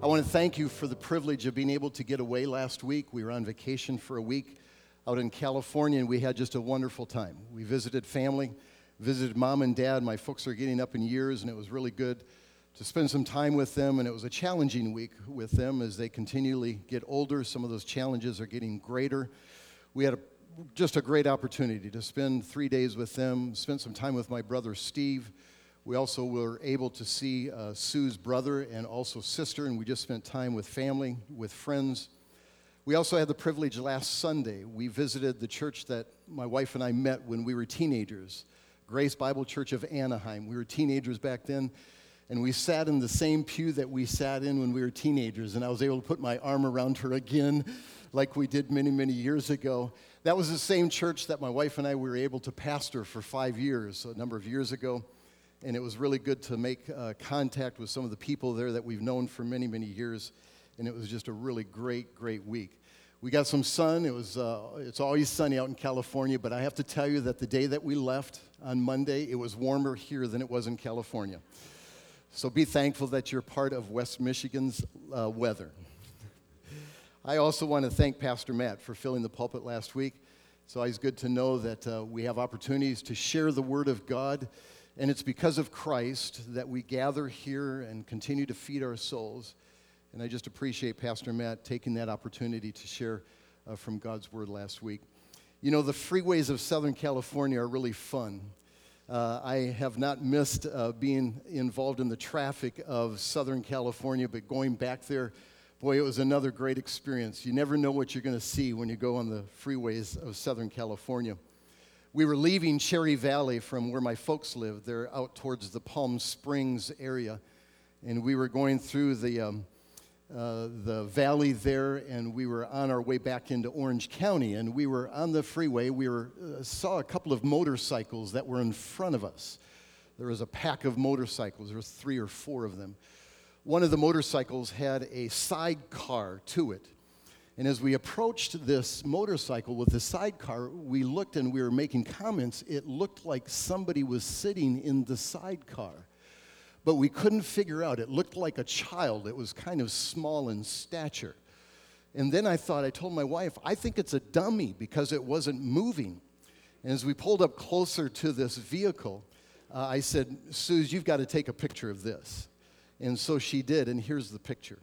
I want to thank you for the privilege of being able to get away last week. We were on vacation for a week out in California, and we had just a wonderful time. We visited family, visited mom and dad. My folks are getting up in years, and it was really good to spend some time with them. And it was a challenging week with them as they continually get older. Some of those challenges are getting greater. We had a, just a great opportunity to spend three days with them, spend some time with my brother Steve we also were able to see uh, Sue's brother and also sister, and we just spent time with family, with friends. We also had the privilege last Sunday. We visited the church that my wife and I met when we were teenagers, Grace Bible Church of Anaheim. We were teenagers back then, and we sat in the same pew that we sat in when we were teenagers, and I was able to put my arm around her again, like we did many, many years ago. That was the same church that my wife and I were able to pastor for five years, a number of years ago and it was really good to make uh, contact with some of the people there that we've known for many, many years. And it was just a really great, great week. We got some sun. It was, uh, it's always sunny out in California, but I have to tell you that the day that we left on Monday, it was warmer here than it was in California. So be thankful that you're part of West Michigan's uh, weather. I also want to thank Pastor Matt for filling the pulpit last week. It's always good to know that uh, we have opportunities to share the Word of God and it's because of Christ that we gather here and continue to feed our souls. And I just appreciate Pastor Matt taking that opportunity to share uh, from God's Word last week. You know, the freeways of Southern California are really fun. Uh, I have not missed uh, being involved in the traffic of Southern California, but going back there, boy, it was another great experience. You never know what you're going to see when you go on the freeways of Southern California we were leaving Cherry Valley from where my folks lived. They're out towards the Palm Springs area. And we were going through the, um, uh, the valley there, and we were on our way back into Orange County. And we were on the freeway. We were, uh, saw a couple of motorcycles that were in front of us. There was a pack of motorcycles, there was three or four of them. One of the motorcycles had a sidecar to it. And as we approached this motorcycle with the sidecar, we looked and we were making comments. It looked like somebody was sitting in the sidecar. But we couldn't figure out. It looked like a child. It was kind of small in stature. And then I thought, I told my wife, I think it's a dummy because it wasn't moving. And as we pulled up closer to this vehicle, uh, I said, Suze, you've got to take a picture of this. And so she did, and here's the picture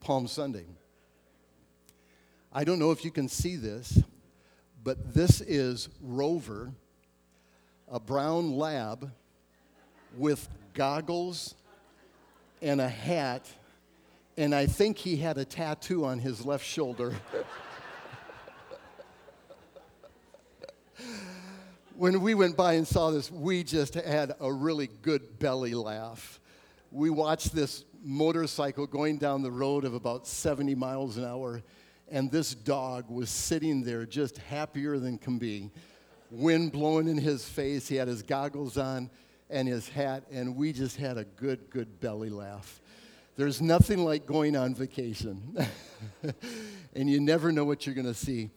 Palm Sunday. I don't know if you can see this, but this is Rover, a brown lab with goggles and a hat, and I think he had a tattoo on his left shoulder. when we went by and saw this, we just had a really good belly laugh. We watched this motorcycle going down the road of about 70 miles an hour and this dog was sitting there just happier than can be. Wind blowing in his face, he had his goggles on and his hat, and we just had a good, good belly laugh. There's nothing like going on vacation, and you never know what you're going to see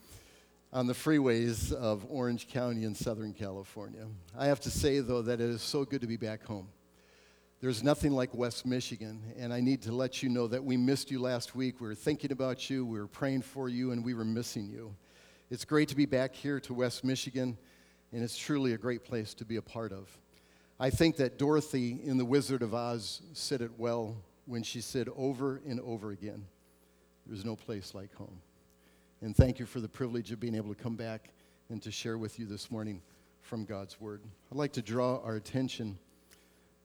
on the freeways of Orange County in Southern California. I have to say, though, that it is so good to be back home. There's nothing like West Michigan, and I need to let you know that we missed you last week. We were thinking about you, we were praying for you, and we were missing you. It's great to be back here to West Michigan, and it's truly a great place to be a part of. I think that Dorothy in The Wizard of Oz said it well when she said over and over again, There's no place like home. And thank you for the privilege of being able to come back and to share with you this morning from God's Word. I'd like to draw our attention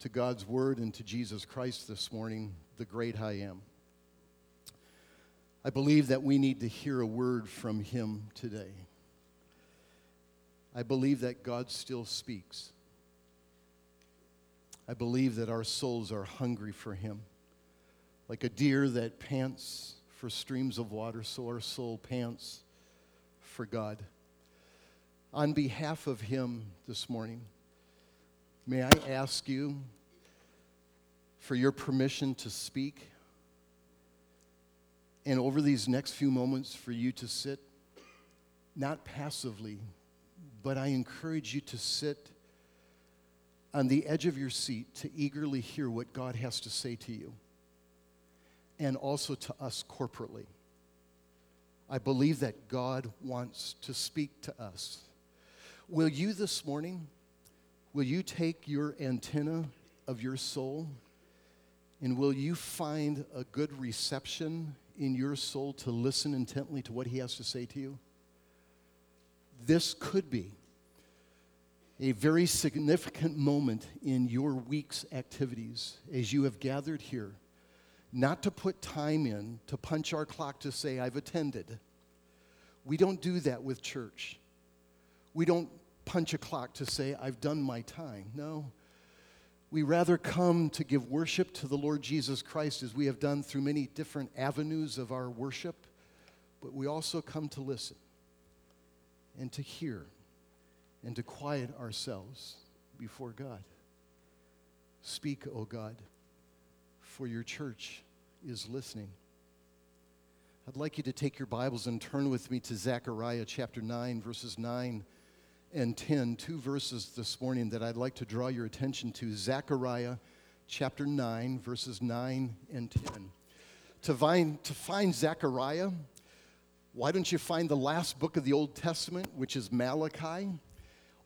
to God's Word and to Jesus Christ this morning, the great I am. I believe that we need to hear a word from Him today. I believe that God still speaks. I believe that our souls are hungry for Him. Like a deer that pants for streams of water, so our soul pants for God. On behalf of Him this morning, May I ask you for your permission to speak? And over these next few moments, for you to sit, not passively, but I encourage you to sit on the edge of your seat to eagerly hear what God has to say to you. and also to us corporately. I believe that God wants to speak to us. Will you this morning, will you take your antenna of your soul and will you find a good reception in your soul to listen intently to what He has to say to you? This could be a very significant moment in your week's activities as you have gathered here, not to put time in to punch our clock to say, I've attended. We don't do that with church. We don't punch a clock to say, I've done my time. No. We rather come to give worship to the Lord Jesus Christ as we have done through many different avenues of our worship, but we also come to listen and to hear and to quiet ourselves before God. Speak, O God, for your church is listening. I'd like you to take your Bibles and turn with me to Zechariah chapter 9, verses 9 and 10. Two verses this morning that I'd like to draw your attention to. Zechariah chapter 9, verses 9 and 10. To find, to find Zechariah, why don't you find the last book of the Old Testament, which is Malachi?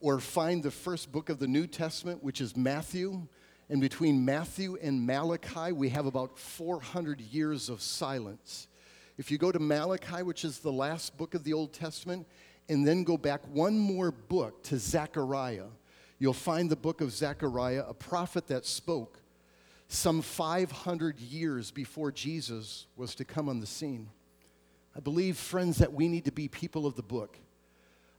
or find the first book of the New Testament, which is Matthew. And between Matthew and Malachi, we have about 400 years of silence. If you go to Malachi, which is the last book of the Old Testament, and then go back one more book to Zechariah, you'll find the book of Zechariah, a prophet that spoke some 500 years before Jesus was to come on the scene. I believe, friends, that we need to be people of the book.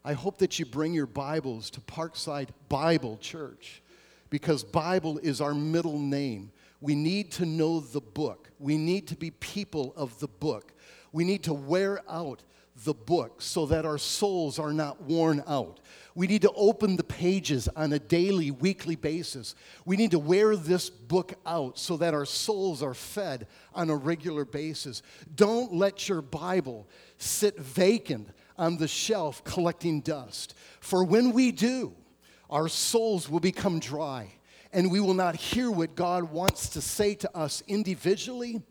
I hope that you bring your Bibles to Parkside Bible Church because Bible is our middle name. We need to know the book. We need to be people of the book. We need to wear out the book so that our souls are not worn out. We need to open the pages on a daily, weekly basis. We need to wear this book out so that our souls are fed on a regular basis. Don't let your Bible sit vacant on the shelf collecting dust. For when we do, our souls will become dry and we will not hear what God wants to say to us individually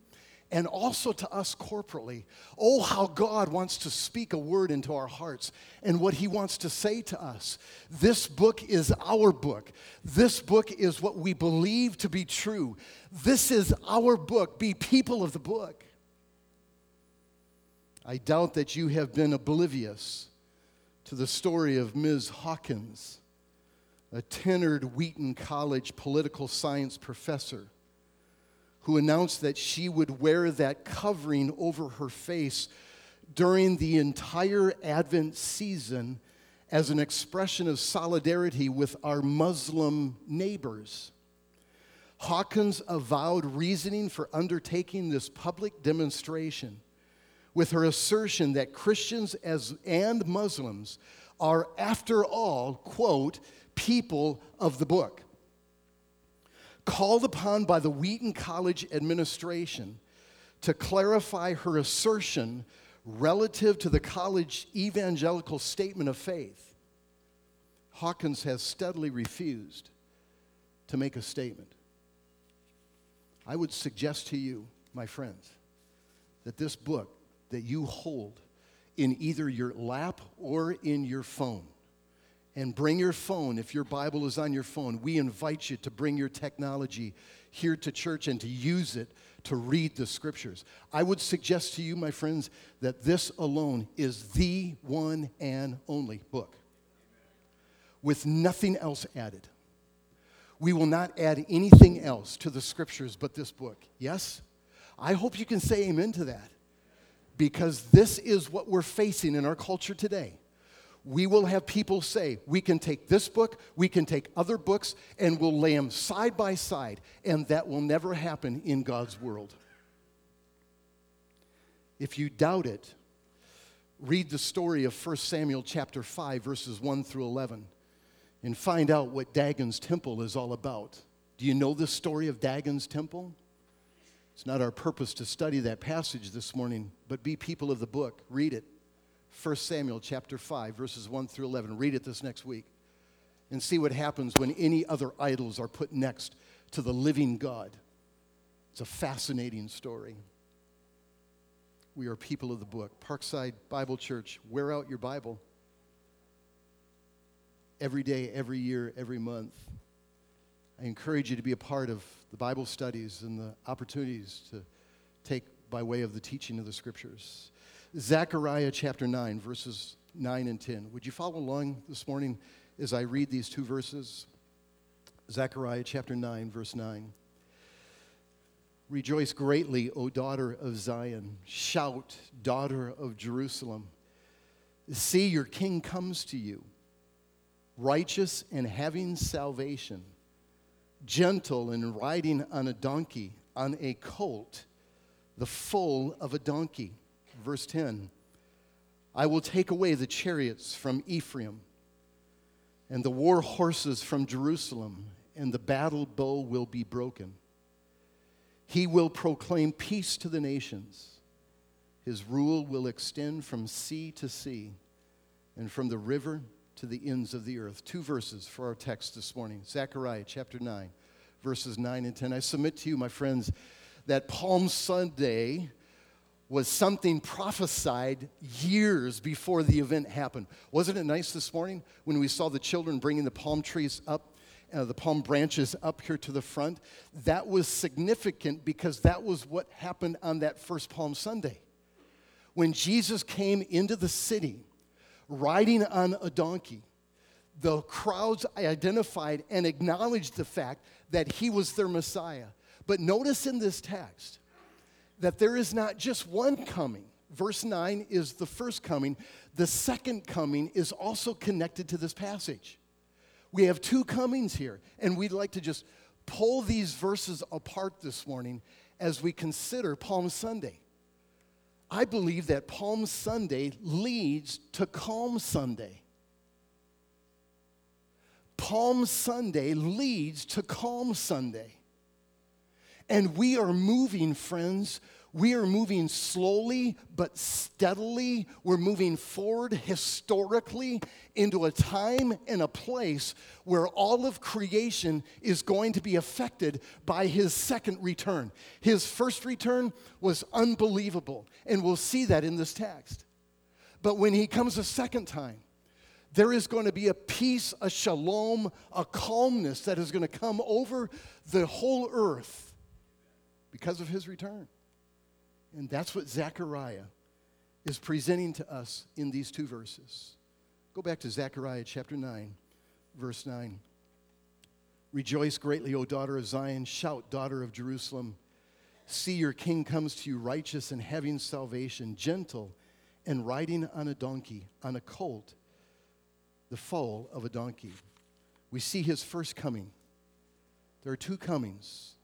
and also to us corporately. Oh, how God wants to speak a word into our hearts and what He wants to say to us. This book is our book. This book is what we believe to be true. This is our book. Be people of the book. I doubt that you have been oblivious to the story of Ms. Hawkins, a tenured Wheaton College political science professor who announced that she would wear that covering over her face during the entire Advent season as an expression of solidarity with our Muslim neighbors. Hawkins avowed reasoning for undertaking this public demonstration with her assertion that Christians as, and Muslims are, after all, quote, people of the book. Called upon by the Wheaton College administration to clarify her assertion relative to the college evangelical statement of faith, Hawkins has steadily refused to make a statement. I would suggest to you, my friends, that this book that you hold in either your lap or in your phone. And bring your phone, if your Bible is on your phone, we invite you to bring your technology here to church and to use it to read the scriptures. I would suggest to you, my friends, that this alone is the one and only book with nothing else added. We will not add anything else to the scriptures but this book. Yes? I hope you can say amen to that because this is what we're facing in our culture today. We will have people say, we can take this book, we can take other books, and we'll lay them side by side, and that will never happen in God's world. If you doubt it, read the story of 1 Samuel chapter 5, verses 1 through 11, and find out what Dagon's temple is all about. Do you know the story of Dagon's temple? It's not our purpose to study that passage this morning, but be people of the book. Read it. 1 Samuel chapter 5, verses 1 through 11. Read it this next week and see what happens when any other idols are put next to the living God. It's a fascinating story. We are people of the book. Parkside Bible Church, wear out your Bible. Every day, every year, every month. I encourage you to be a part of the Bible studies and the opportunities to take by way of the teaching of the scriptures. Zechariah chapter 9, verses 9 and 10. Would you follow along this morning as I read these two verses? Zechariah chapter 9, verse 9. Rejoice greatly, O daughter of Zion. Shout, daughter of Jerusalem. See, your king comes to you, righteous and having salvation, gentle and riding on a donkey, on a colt, the foal of a donkey. Verse 10 I will take away the chariots from Ephraim and the war horses from Jerusalem, and the battle bow will be broken. He will proclaim peace to the nations. His rule will extend from sea to sea and from the river to the ends of the earth. Two verses for our text this morning Zechariah chapter 9, verses 9 and 10. I submit to you, my friends, that Palm Sunday was something prophesied years before the event happened. Wasn't it nice this morning when we saw the children bringing the palm trees up, uh, the palm branches up here to the front? That was significant because that was what happened on that first Palm Sunday. When Jesus came into the city riding on a donkey, the crowds identified and acknowledged the fact that he was their Messiah. But notice in this text, that there is not just one coming. Verse 9 is the first coming. The second coming is also connected to this passage. We have two comings here, and we'd like to just pull these verses apart this morning as we consider Palm Sunday. I believe that Palm Sunday leads to Calm Sunday. Palm Sunday leads to Calm Sunday. And we are moving, friends. We are moving slowly but steadily. We're moving forward historically into a time and a place where all of creation is going to be affected by his second return. His first return was unbelievable, and we'll see that in this text. But when he comes a second time, there is going to be a peace, a shalom, a calmness that is going to come over the whole earth because of his return. And that's what Zechariah is presenting to us in these two verses. Go back to Zechariah chapter 9, verse 9. Rejoice greatly, O daughter of Zion. Shout, daughter of Jerusalem. See, your king comes to you, righteous and having salvation, gentle and riding on a donkey, on a colt, the foal of a donkey. We see his first coming. There are two comings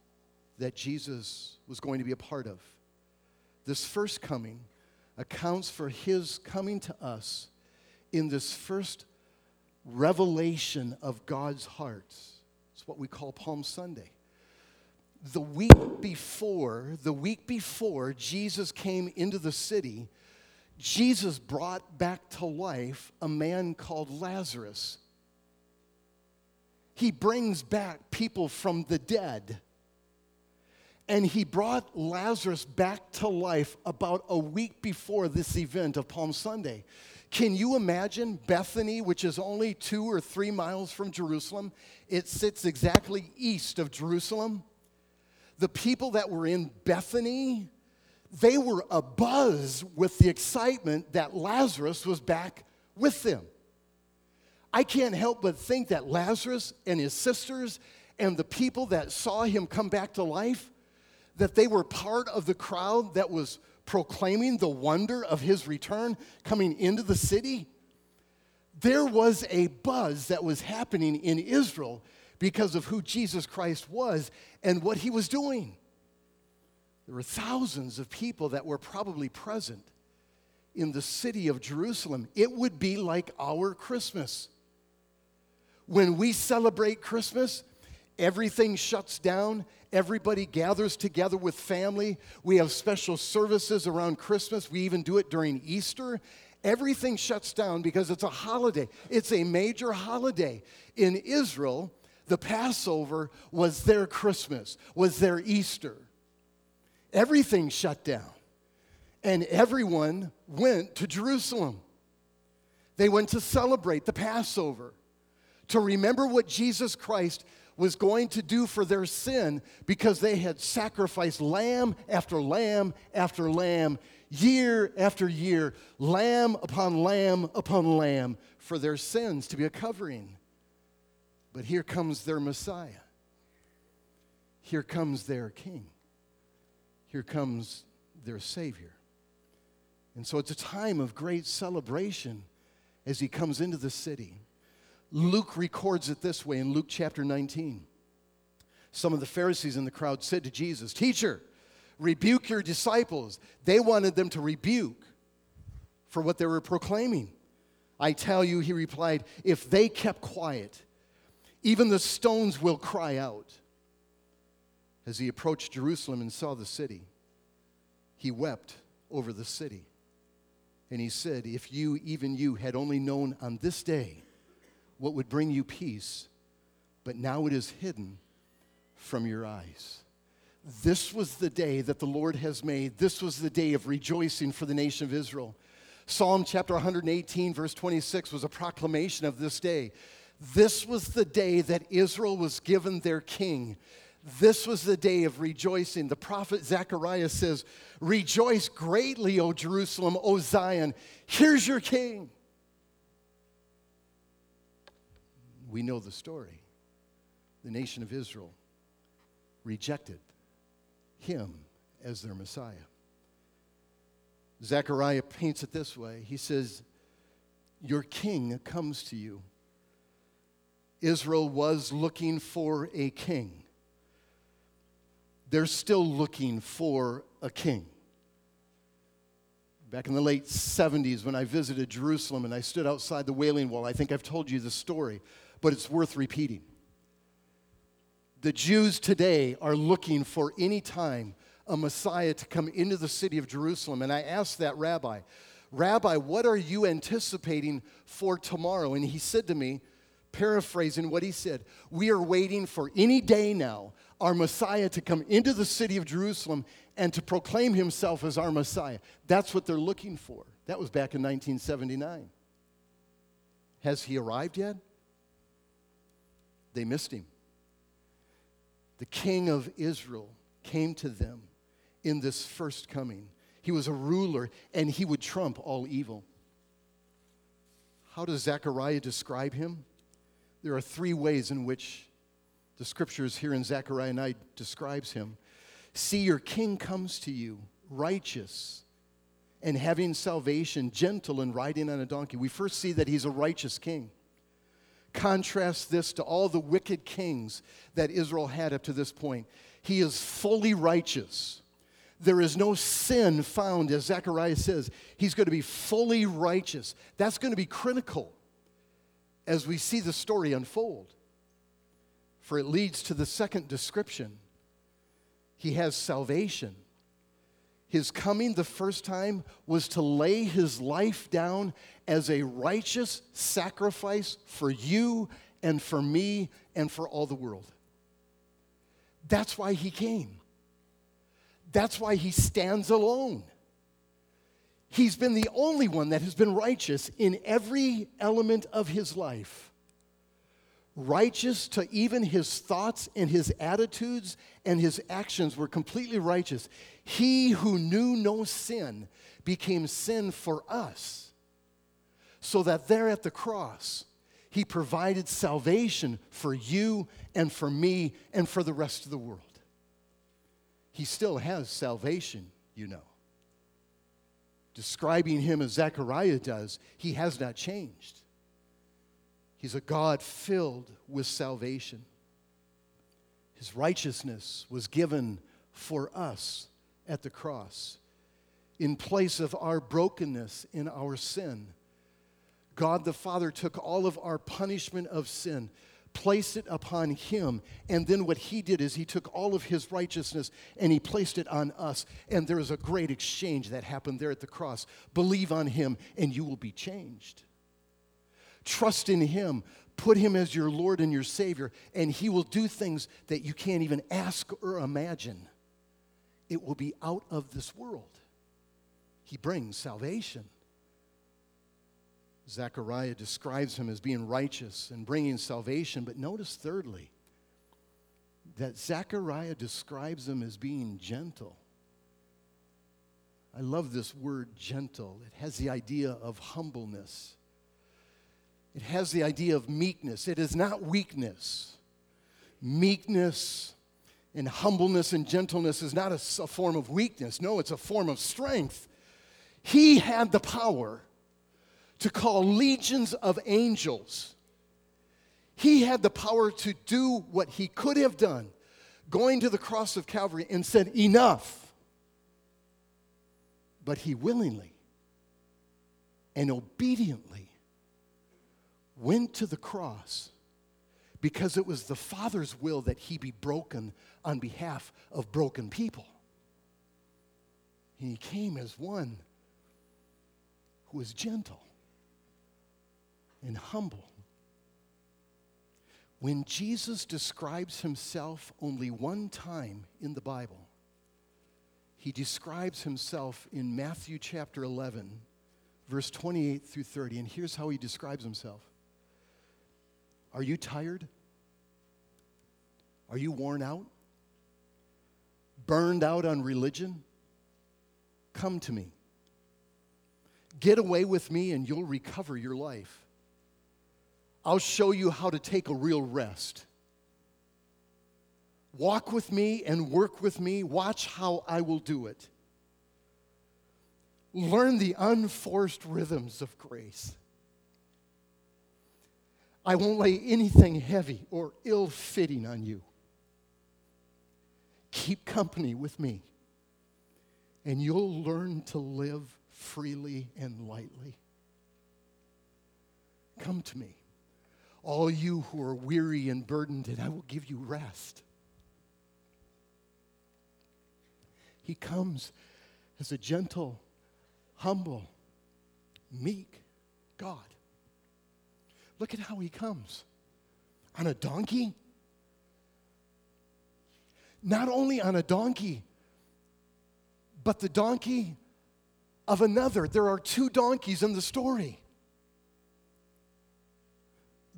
that Jesus was going to be a part of. This first coming accounts for his coming to us in this first revelation of God's heart. It's what we call Palm Sunday. The week before, the week before Jesus came into the city, Jesus brought back to life a man called Lazarus. He brings back people from the dead. And he brought Lazarus back to life about a week before this event of Palm Sunday. Can you imagine Bethany, which is only two or three miles from Jerusalem? It sits exactly east of Jerusalem. The people that were in Bethany, they were abuzz with the excitement that Lazarus was back with them. I can't help but think that Lazarus and his sisters and the people that saw him come back to life that they were part of the crowd that was proclaiming the wonder of his return coming into the city, there was a buzz that was happening in Israel because of who Jesus Christ was and what he was doing. There were thousands of people that were probably present in the city of Jerusalem. It would be like our Christmas. When we celebrate Christmas, everything shuts down Everybody gathers together with family. We have special services around Christmas. We even do it during Easter. Everything shuts down because it's a holiday. It's a major holiday. In Israel, the Passover was their Christmas, was their Easter. Everything shut down. and everyone went to Jerusalem. They went to celebrate the Passover, to remember what Jesus Christ was going to do for their sin because they had sacrificed lamb after lamb after lamb, year after year, lamb upon lamb upon lamb for their sins to be a covering. But here comes their Messiah. Here comes their King. Here comes their Savior. And so it's a time of great celebration as he comes into the city. Luke records it this way in Luke chapter 19. Some of the Pharisees in the crowd said to Jesus, Teacher, rebuke your disciples. They wanted them to rebuke for what they were proclaiming. I tell you, he replied, if they kept quiet, even the stones will cry out. As he approached Jerusalem and saw the city, he wept over the city. And he said, If you, even you, had only known on this day what would bring you peace, but now it is hidden from your eyes. This was the day that the Lord has made. This was the day of rejoicing for the nation of Israel. Psalm chapter 118, verse 26, was a proclamation of this day. This was the day that Israel was given their king. This was the day of rejoicing. The prophet Zechariah says, Rejoice greatly, O Jerusalem, O Zion. Here's your king. We know the story. The nation of Israel rejected him as their Messiah. Zechariah paints it this way He says, Your king comes to you. Israel was looking for a king they're still looking for a king. Back in the late 70s, when I visited Jerusalem and I stood outside the Wailing Wall, I think I've told you the story, but it's worth repeating. The Jews today are looking for any time a Messiah to come into the city of Jerusalem. And I asked that rabbi, Rabbi, what are you anticipating for tomorrow? And he said to me, paraphrasing what he said, We are waiting for any day now our Messiah to come into the city of Jerusalem and to proclaim himself as our Messiah. That's what they're looking for. That was back in 1979. Has he arrived yet? They missed him. The king of Israel came to them in this first coming. He was a ruler and he would trump all evil. How does Zechariah describe him? There are three ways in which the scriptures here in Zechariah 9 describes him. See, your king comes to you, righteous and having salvation, gentle and riding on a donkey. We first see that he's a righteous king. Contrast this to all the wicked kings that Israel had up to this point. He is fully righteous. There is no sin found, as Zechariah says. He's going to be fully righteous. That's going to be critical as we see the story unfold for it leads to the second description. He has salvation. His coming the first time was to lay his life down as a righteous sacrifice for you and for me and for all the world. That's why he came. That's why he stands alone. He's been the only one that has been righteous in every element of his life righteous to even his thoughts and his attitudes and his actions were completely righteous. He who knew no sin became sin for us, so that there at the cross, he provided salvation for you and for me and for the rest of the world. He still has salvation, you know. Describing him as Zechariah does, he has not changed. He's a God filled with salvation. His righteousness was given for us at the cross. In place of our brokenness in our sin, God the Father took all of our punishment of sin, placed it upon Him, and then what He did is He took all of His righteousness and He placed it on us. And there is a great exchange that happened there at the cross. Believe on Him, and you will be changed. Trust in Him. Put Him as your Lord and your Savior, and He will do things that you can't even ask or imagine. It will be out of this world. he brings salvation. Zechariah describes him as being righteous and bringing salvation, but notice thirdly that Zechariah describes him as being gentle. I love this word gentle. It has the idea of humbleness. It has the idea of meekness. It is not weakness. Meekness and humbleness and gentleness is not a, a, form of weakness. No, it's a form of strength. He had the power to call legions of angels. He had the power to do what he could have done, going to the cross of Calvary and said, Enough. But he willingly and obediently went to the cross because it was the Father's will that he be broken on behalf of broken people. He came as one who was gentle and humble. When Jesus describes himself only one time in the Bible, he describes himself in Matthew chapter 11, verse 28 through 30. And here's how he describes himself Are you tired? Are you worn out? Burned out on religion? Come to me. Get away with me and you'll recover your life. I'll show you how to take a real rest. Walk with me and work with me. Watch how I will do it. Learn the unforced rhythms of grace. I won't lay anything heavy or ill fitting on you. Keep company with me, and you'll learn to live freely and lightly. Come to me, all you who are weary and burdened, and I will give you rest. He comes as a gentle, humble, meek God. Look at how he comes on a donkey. Not only on a donkey, but the donkey of another. There are two donkeys in the story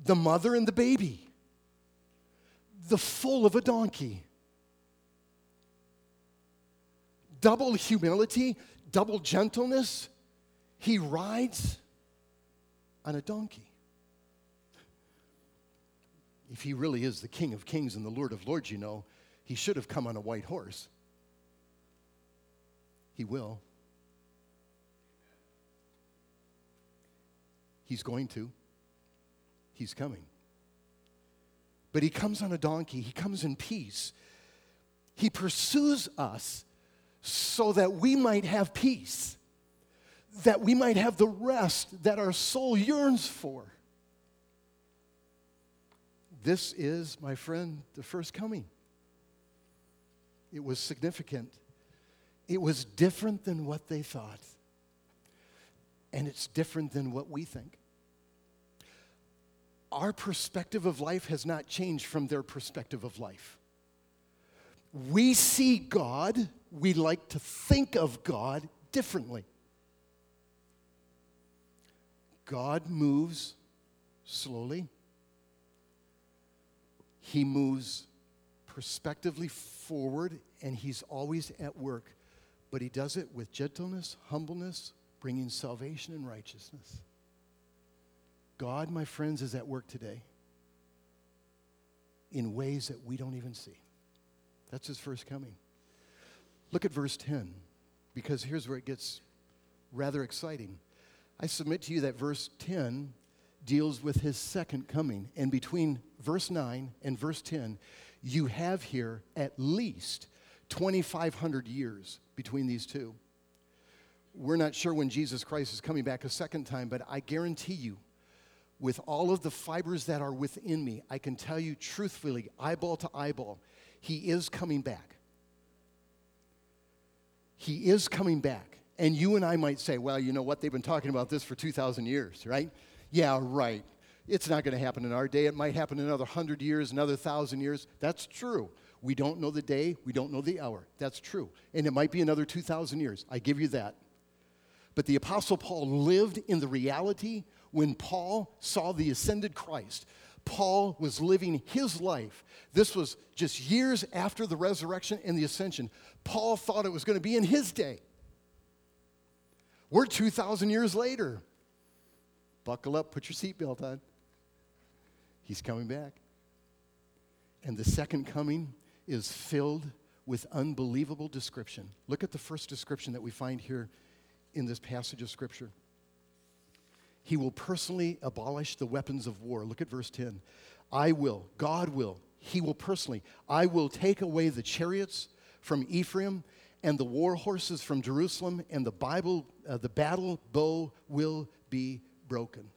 the mother and the baby, the foal of a donkey. double humility, double gentleness. He rides on a donkey. If he really is the King of Kings and the Lord of Lords, you know, he should have come on a white horse. He will. He's going to. He's coming. But he comes on a donkey, he comes in peace. He pursues us so that we might have peace, that we might have the rest that our soul yearns for. This is, my friend, the first coming. It was significant. It was different than what they thought. And it's different than what we think. Our perspective of life has not changed from their perspective of life. We see God we like to think of God differently. God moves slowly, He moves prospectively forward, and He's always at work. But He does it with gentleness, humbleness, bringing salvation and righteousness. God, my friends, is at work today in ways that we don't even see. That's His first coming. Look at verse 10, because here's where it gets rather exciting. I submit to you that verse 10 deals with his second coming. And between verse 9 and verse 10, you have here at least 2,500 years between these two. We're not sure when Jesus Christ is coming back a second time, but I guarantee you, with all of the fibers that are within me, I can tell you truthfully, eyeball to eyeball, he is coming back. He is coming back. And you and I might say, well, you know what? They've been talking about this for 2,000 years, right? Yeah, right. It's not going to happen in our day. It might happen in another 100 years, another 1,000 years. That's true. We don't know the day, we don't know the hour. That's true. And it might be another 2,000 years. I give you that. But the Apostle Paul lived in the reality when Paul saw the ascended Christ. Paul was living his life. This was just years after the resurrection and the ascension. Paul thought it was going to be in his day. We're 2,000 years later. Buckle up, put your seatbelt on. He's coming back. And the second coming is filled with unbelievable description. Look at the first description that we find here in this passage of Scripture. He will personally abolish the weapons of war. Look at verse 10. I will, God will, He will personally, I will take away the chariots from Ephraim and the war horses from Jerusalem, and the Bible, uh, the battle bow will be broken.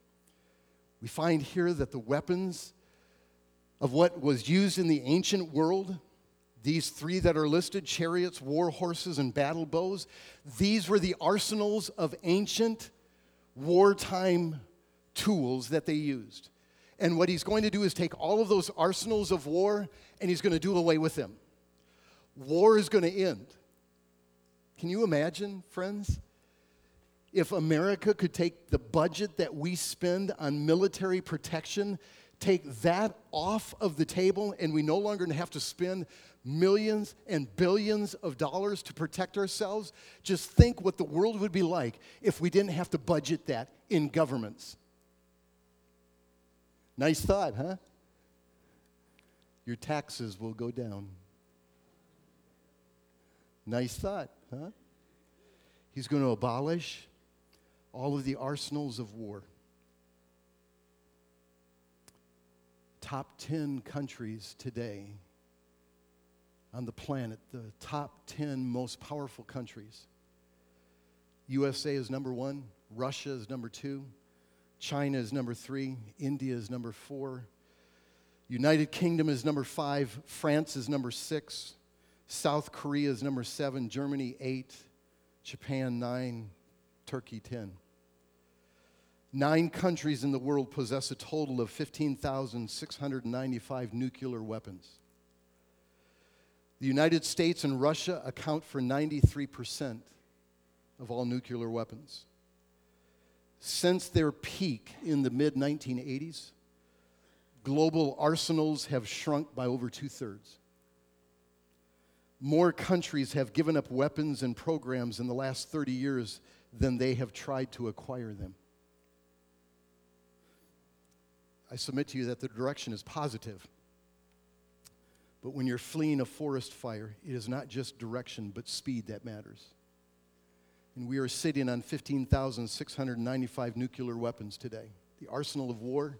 We find here that the weapons of what was used in the ancient world, these three that are listed chariots, war horses, and battle bows these were the arsenals of ancient wartime tools that they used. And what he's going to do is take all of those arsenals of war and he's going to do away with them. War is going to end. Can you imagine, friends? If America could take the budget that we spend on military protection take that off of the table and we no longer have to spend millions and billions of dollars to protect ourselves, just think what the world would be like if we didn't have to budget that in governments. Nice thought, huh? Your taxes will go down. Nice thought, huh? He's going to abolish all of the arsenals of war. top 10 countries today on the planet, the top 10 most powerful countries. USA is number one, Russia is number two, China is number three, India is number four, United Kingdom is number five, France is number six, South Korea is number seven, Germany eight, Japan nine, Turkey 10. Nine countries in the world possess a total of 15,695 nuclear weapons. The United States and Russia account for 93% of all nuclear weapons. Since their peak in the mid 1980s, global arsenals have shrunk by over two thirds. More countries have given up weapons and programs in the last 30 years than they have tried to acquire them. I submit to you that the direction is positive. But when you're fleeing a forest fire, it is not just direction, but speed that matters. And we are sitting on 15,695 nuclear weapons today. The arsenal of war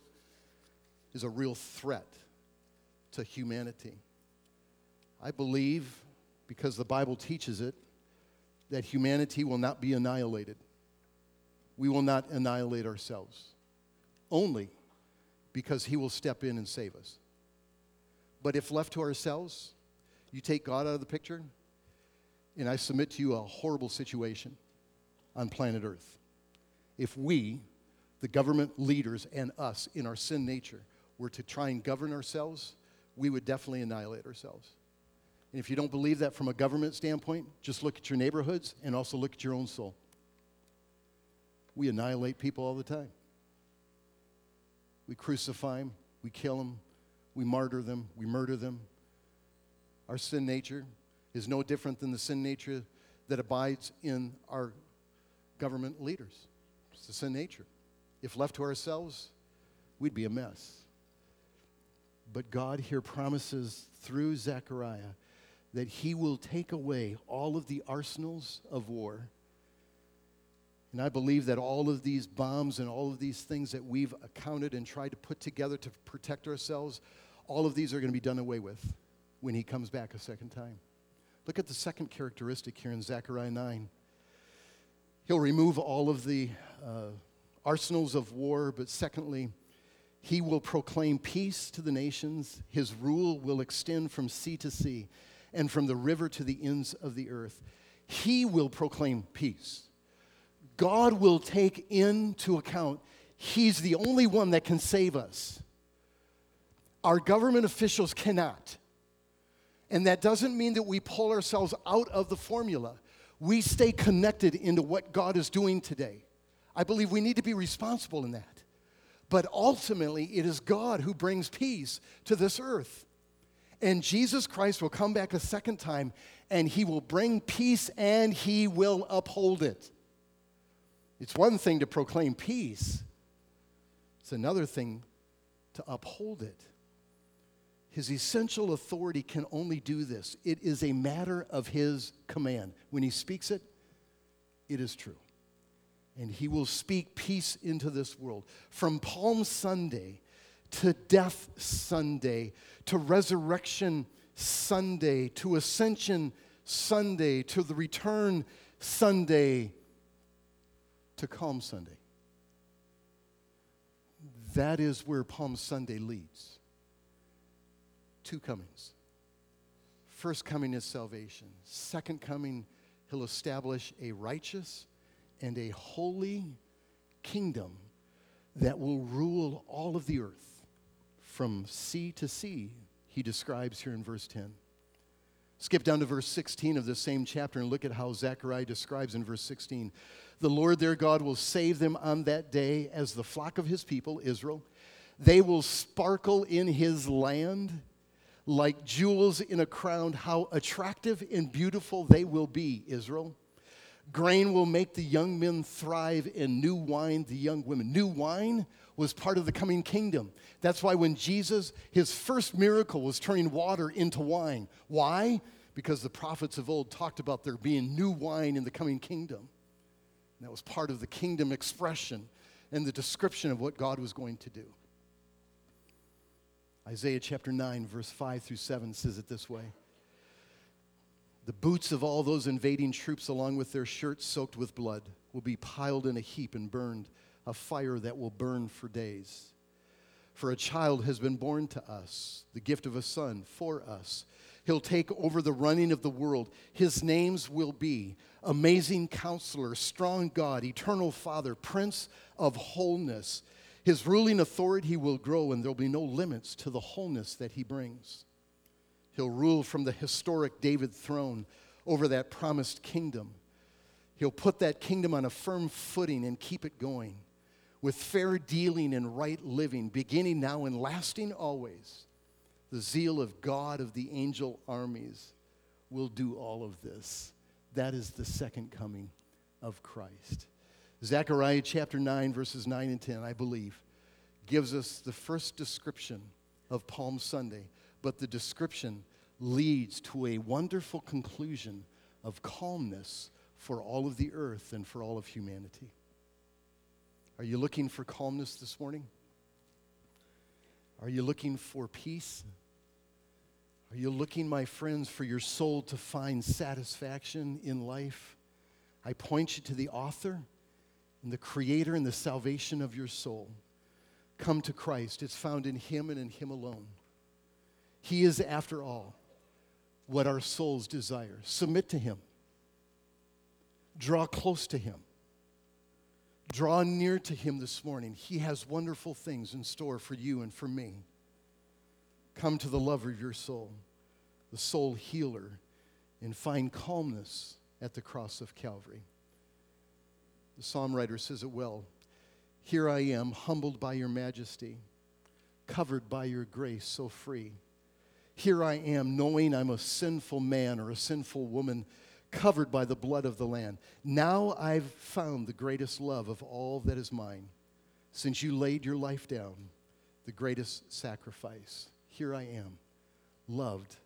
is a real threat to humanity. I believe, because the Bible teaches it, that humanity will not be annihilated. We will not annihilate ourselves. Only because he will step in and save us. But if left to ourselves, you take God out of the picture, and I submit to you a horrible situation on planet Earth. If we, the government leaders, and us in our sin nature, were to try and govern ourselves, we would definitely annihilate ourselves. And if you don't believe that from a government standpoint, just look at your neighborhoods and also look at your own soul. We annihilate people all the time. We crucify them, we kill them, we martyr them, we murder them. Our sin nature is no different than the sin nature that abides in our government leaders. It's the sin nature. If left to ourselves, we'd be a mess. But God here promises through Zechariah that he will take away all of the arsenals of war and I believe that all of these bombs and all of these things that we've accounted and tried to put together to protect ourselves, all of these are going to be done away with when he comes back a second time. Look at the second characteristic here in Zechariah 9. He'll remove all of the uh, arsenals of war, but secondly, he will proclaim peace to the nations. His rule will extend from sea to sea and from the river to the ends of the earth. He will proclaim peace. God will take into account He's the only one that can save us. Our government officials cannot. And that doesn't mean that we pull ourselves out of the formula. we stay connected into what God is doing today. I believe we need to be responsible in that. But ultimately, it is God who brings peace to this earth. And Jesus Christ will come back a second time and he will bring peace and he will uphold it. It's one thing to proclaim peace, it's another thing to uphold it. His essential authority can only do this. It is a matter of his command. When he speaks it, it is true. And he will speak peace into this world. From Palm Sunday to Death Sunday to Resurrection Sunday to Ascension Sunday to the Return Sunday to Calm Sunday. That is where Palm Sunday leads two comings. First coming is salvation. Second coming, he'll establish a righteous and a holy kingdom that will rule all of the earth from sea to sea, he describes here in verse 10. Skip down to verse 16 of this same chapter and look at how Zechariah describes in verse 16. The Lord their God will save them on that day as the flock of his people, Israel. They will sparkle in his land like jewels in a crown, how attractive and beautiful they will be, Israel. Grain will make the young men thrive, and new wine the young women. New wine was part of the coming kingdom. That's why when Jesus, his first miracle was turning water into wine. Why? Because the prophets of old talked about there being new wine in the coming kingdom. And that was part of the kingdom expression and the description of what God was going to do. Isaiah chapter 9, verse 5 through 7 says it this way The boots of all those invading troops, along with their shirts soaked with blood, will be piled in a heap and burned, a fire that will burn for days. For a child has been born to us, the gift of a son for us. He'll take over the running of the world. His names will be Amazing Counselor, Strong God, Eternal Father, Prince of Wholeness. His ruling authority will grow, and there'll be no limits to the wholeness that he brings. He'll rule from the historic David throne over that promised kingdom. He'll put that kingdom on a firm footing and keep it going with fair dealing and right living, beginning now and lasting always. The zeal of God of the angel armies will do all of this. That is the second coming of Christ. Zechariah chapter 9, verses 9 and 10, I believe, gives us the first description of Palm Sunday, but the description leads to a wonderful conclusion of calmness for all of the earth and for all of humanity. Are you looking for calmness this morning? Are you looking for peace? Are you looking, my friends, for your soul to find satisfaction in life? I point you to the author and the creator and the salvation of your soul. Come to Christ. It's found in Him and in Him alone. He is, after all, what our souls desire. Submit to Him, draw close to Him. Draw near to Him this morning. He has wonderful things in store for you and for me. Come to the lover of your soul, the soul healer, and find calmness at the cross of Calvary. The psalm writer says it well. Here I am, humbled by your majesty, covered by your grace so free. Here I am, knowing I'm a sinful man or a sinful woman, covered by the blood of the Lamb. Now I've found the greatest love of all that is mine. Since you laid your life down, the greatest sacrifice. Here I am, loved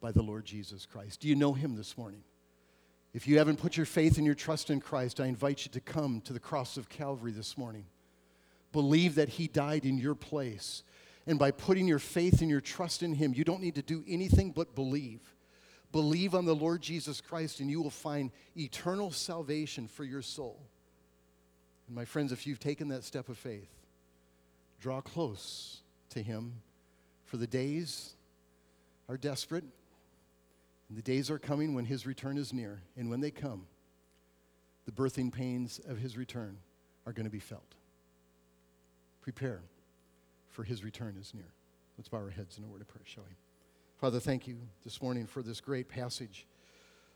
by the Lord Jesus Christ. Do you know him this morning? If you haven't put your faith and your trust in Christ, I invite you to come to the cross of Calvary this morning. Believe that He died in your place. And by putting your faith and your trust in Him, you don't need to do anything but believe. Believe on the Lord Jesus Christ, and you will find eternal salvation for your soul. And my friends, if you've taken that step of faith, draw close to Him, for the days are desperate and the days are coming when his return is near. And when they come, the birthing pains of his return are going to be felt. Prepare, for his return is near. Let's bow our heads in a word of prayer, shall we? Father, thank you this morning for this great passage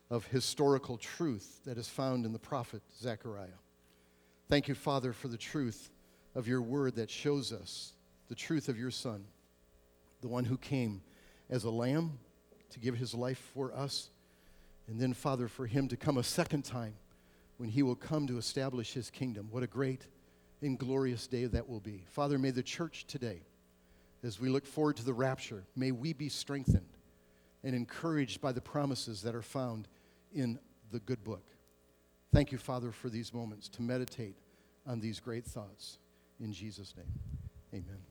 of historical truth that is found in the prophet Zechariah. Thank you, Father, for the truth of your word that shows us the truth of your Son, the one who came as a lamb to give his life for us, and then, Father, for him to come a second time when he will come to establish his kingdom. What a great and glorious day that will be. Father, may the church today, as we look forward to the rapture, may we be strengthened and encouraged by the promises that are found in the good book. Thank you, Father, for these moments to meditate on these great thoughts. In Jesus' name, amen.